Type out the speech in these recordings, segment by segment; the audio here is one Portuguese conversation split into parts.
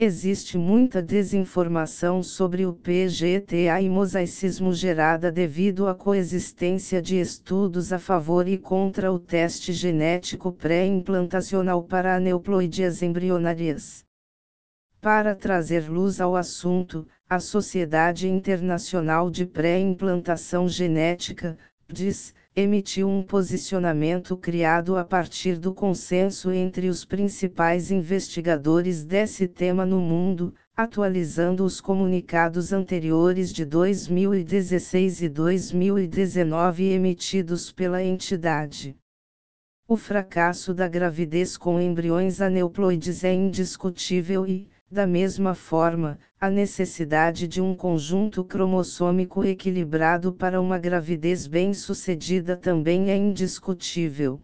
Existe muita desinformação sobre o PGTA e mosaicismo gerada devido à coexistência de estudos a favor e contra o teste genético pré-implantacional para aneuploidias embrionárias. Para trazer luz ao assunto, a Sociedade Internacional de Pré-Implantação Genética, diz, emitiu um posicionamento criado a partir do consenso entre os principais investigadores desse tema no mundo, atualizando os comunicados anteriores de 2016 e 2019 emitidos pela entidade. O fracasso da gravidez com embriões aneuploides é indiscutível e, da mesma forma, a necessidade de um conjunto cromossômico equilibrado para uma gravidez bem-sucedida também é indiscutível.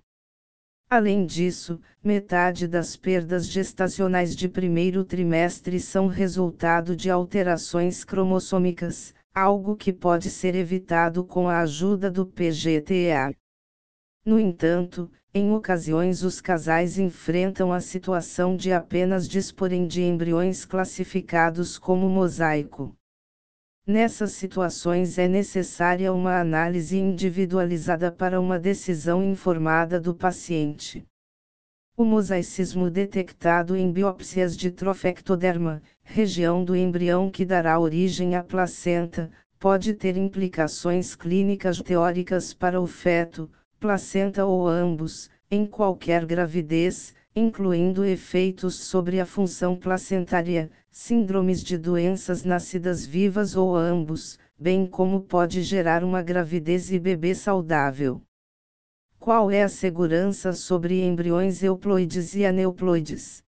Além disso, metade das perdas gestacionais de primeiro trimestre são resultado de alterações cromossômicas, algo que pode ser evitado com a ajuda do PGTA. No entanto, em ocasiões os casais enfrentam a situação de apenas disporem de embriões classificados como mosaico. Nessas situações é necessária uma análise individualizada para uma decisão informada do paciente. O mosaicismo detectado em biópsias de trofectoderma, região do embrião que dará origem à placenta, pode ter implicações clínicas teóricas para o feto, placenta ou ambos, em qualquer gravidez, incluindo efeitos sobre a função placentária, síndromes de doenças nascidas vivas ou ambos, bem como pode gerar uma gravidez e bebê saudável. Qual é a segurança sobre embriões euploides e aneuploides?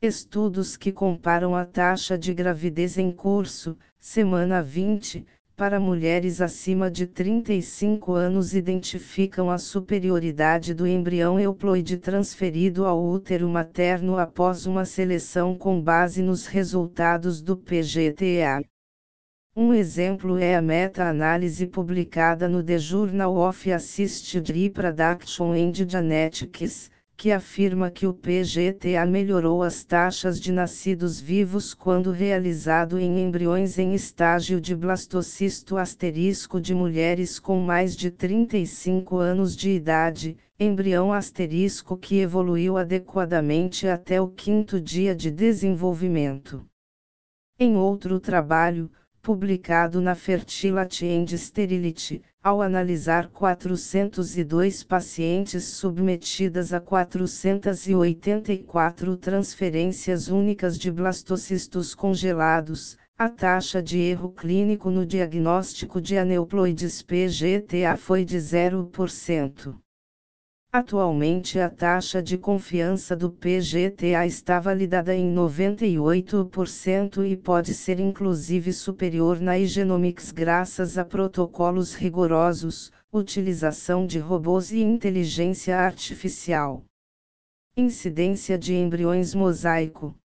Estudos que comparam a taxa de gravidez em curso, semana 20, para mulheres acima de 35 anos identificam a superioridade do embrião euploide transferido ao útero materno após uma seleção com base nos resultados do PGTA. Um exemplo é a meta-análise publicada no The Journal of Assisted Reproduction and Genetics, que afirma que o PGTA melhorou as taxas de nascidos vivos quando realizado em embriões em estágio de blastocisto asterisco de mulheres com mais de 35 anos de idade, embrião asterisco que evoluiu adequadamente até o quinto dia de desenvolvimento. Em outro trabalho, publicado na Fertility and Sterility, ao analisar 402 pacientes submetidas a 484 transferências únicas de blastocistos congelados, a taxa de erro clínico no diagnóstico de aneuploides PGTA foi de 0%. Atualmente a taxa de confiança do PGTA está validada em 98% e pode ser inclusive superior na Igenomics graças a protocolos rigorosos, utilização de robôs e inteligência artificial. Incidência de embriões mosaico.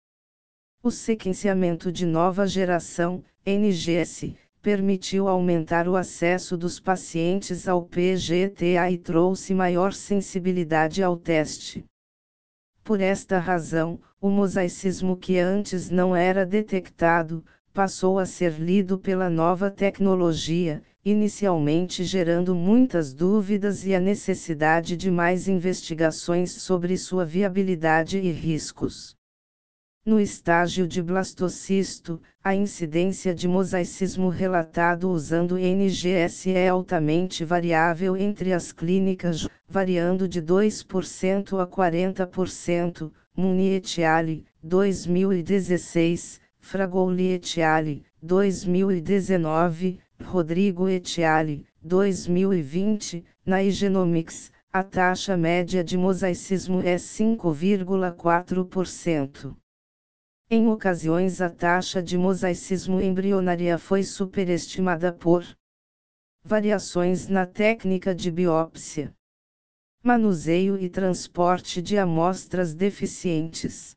O sequenciamento de nova geração, NGS, permitiu aumentar o acesso dos pacientes ao PGTA e trouxe maior sensibilidade ao teste. Por esta razão, o mosaicismo que antes não era detectado, passou a ser lido pela nova tecnologia, inicialmente gerando muitas dúvidas e a necessidade de mais investigações sobre sua viabilidade e riscos. No estágio de blastocisto, a incidência de mosaicismo relatado usando NGS é altamente variável entre as clínicas, variando de 2% a 40%, Muni et al., 2016, Fragoli et al., 2019, Rodrigo et al., 2020, na Igenomics, a taxa média de mosaicismo é 5,4%. Em ocasiões a taxa de mosaicismo embrionária foi superestimada por variações na técnica de biópsia, manuseio e transporte de amostras deficientes,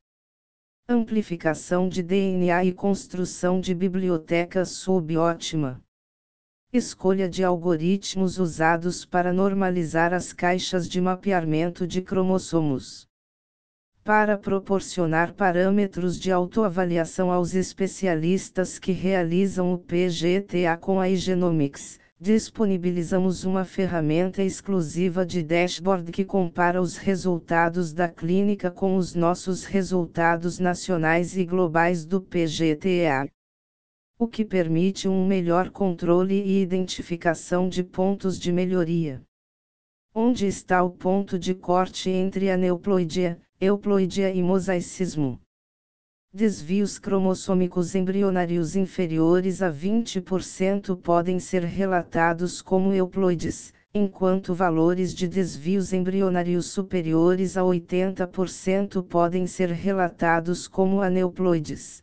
amplificação de DNA e construção de biblioteca subótima. Escolha de algoritmos usados para normalizar as caixas de mapeamento de cromossomos para proporcionar parâmetros de autoavaliação aos especialistas que realizam o PGTA com a Igenomics disponibilizamos uma ferramenta exclusiva de dashboard que compara os resultados da clínica com os nossos resultados nacionais e globais do PGTA. O que permite um melhor controle e identificação de pontos de melhoria. Onde está o ponto de corte entre aneuploidia, euploidia e mosaicismo? Desvios cromossômicos embrionários inferiores a 20% podem ser relatados como euploides, enquanto valores de desvios embrionários superiores a 80% podem ser relatados como aneuploides.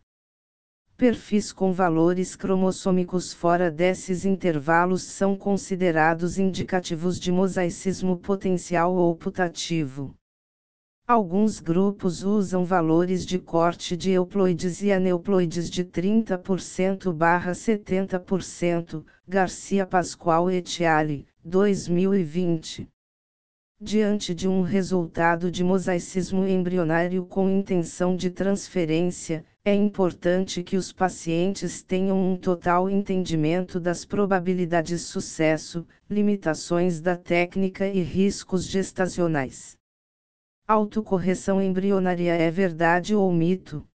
Perfis com valores cromossômicos fora desses intervalos são considerados indicativos de mosaicismo potencial ou putativo. Alguns grupos usam valores de corte de euploides e aneuploides de 30%/70%, Garcia Pascoal et al., 2020. Diante de um resultado de mosaicismo embrionário com intenção de transferência, é importante que os pacientes tenham um total entendimento das probabilidades de sucesso, limitações da técnica e riscos gestacionais. Autocorreção embrionária é verdade ou mito?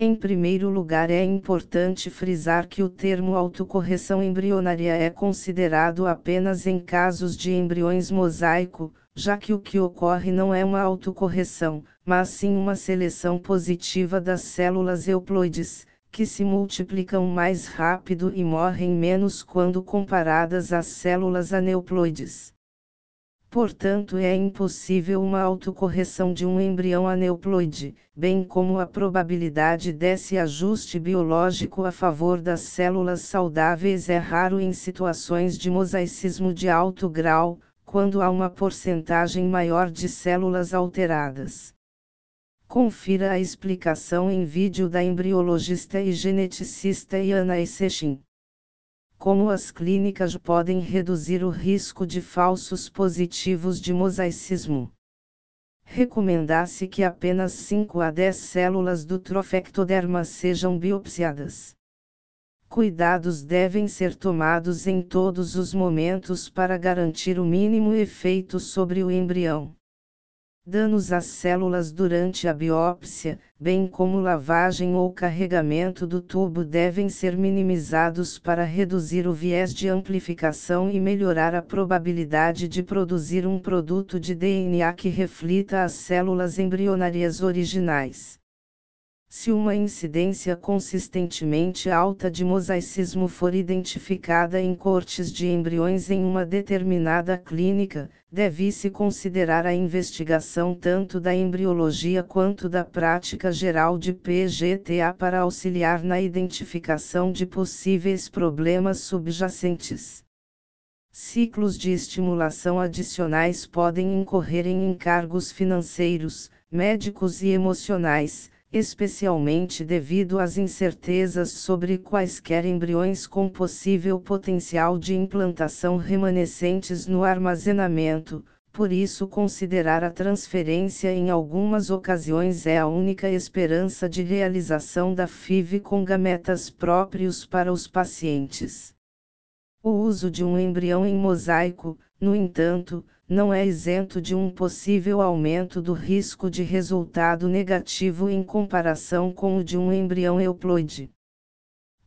Em primeiro lugar, é importante frisar que o termo autocorreção embrionária é considerado apenas em casos de embriões mosaico, já que o que ocorre não é uma autocorreção, mas sim uma seleção positiva das células euploides, que se multiplicam mais rápido e morrem menos quando comparadas às células aneuploides. Portanto, é impossível uma autocorreção de um embrião aneuploide, bem como a probabilidade desse ajuste biológico a favor das células saudáveis é raro em situações de mosaicismo de alto grau, quando há uma porcentagem maior de células alteradas. Confira a explicação em vídeo da embriologista e geneticista Iana Essechin como as clínicas podem reduzir o risco de falsos positivos de mosaicismo. Recomenda-se que apenas 5 a 10 células do trofectoderma sejam biopsiadas. Cuidados devem ser tomados em todos os momentos para garantir o mínimo efeito sobre o embrião. Danos às células durante a biópsia, bem como lavagem ou carregamento do tubo devem ser minimizados para reduzir o viés de amplificação e melhorar a probabilidade de produzir um produto de DNA que reflita as células embrionárias originais. Se uma incidência consistentemente alta de mosaicismo for identificada em cortes de embriões em uma determinada clínica, deve-se considerar a investigação tanto da embriologia quanto da prática geral de PGTA para auxiliar na identificação de possíveis problemas subjacentes. Ciclos de estimulação adicionais podem incorrer em encargos financeiros, médicos e emocionais especialmente devido às incertezas sobre quaisquer embriões com possível potencial de implantação remanescentes no armazenamento, por isso considerar a transferência em algumas ocasiões é a única esperança de realização da FIV com gametas próprios para os pacientes. O uso de um embrião em mosaico, no entanto, não é isento de um possível aumento do risco de resultado negativo em comparação com o de um embrião euploide.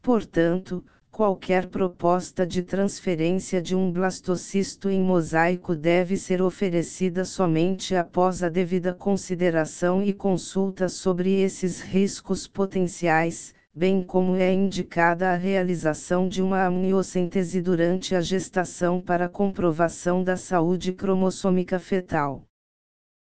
Portanto, qualquer proposta de transferência de um blastocisto em mosaico deve ser oferecida somente após a devida consideração e consulta sobre esses riscos potenciais, bem como é indicada a realização de uma amniocentese durante a gestação para comprovação da saúde cromossômica fetal.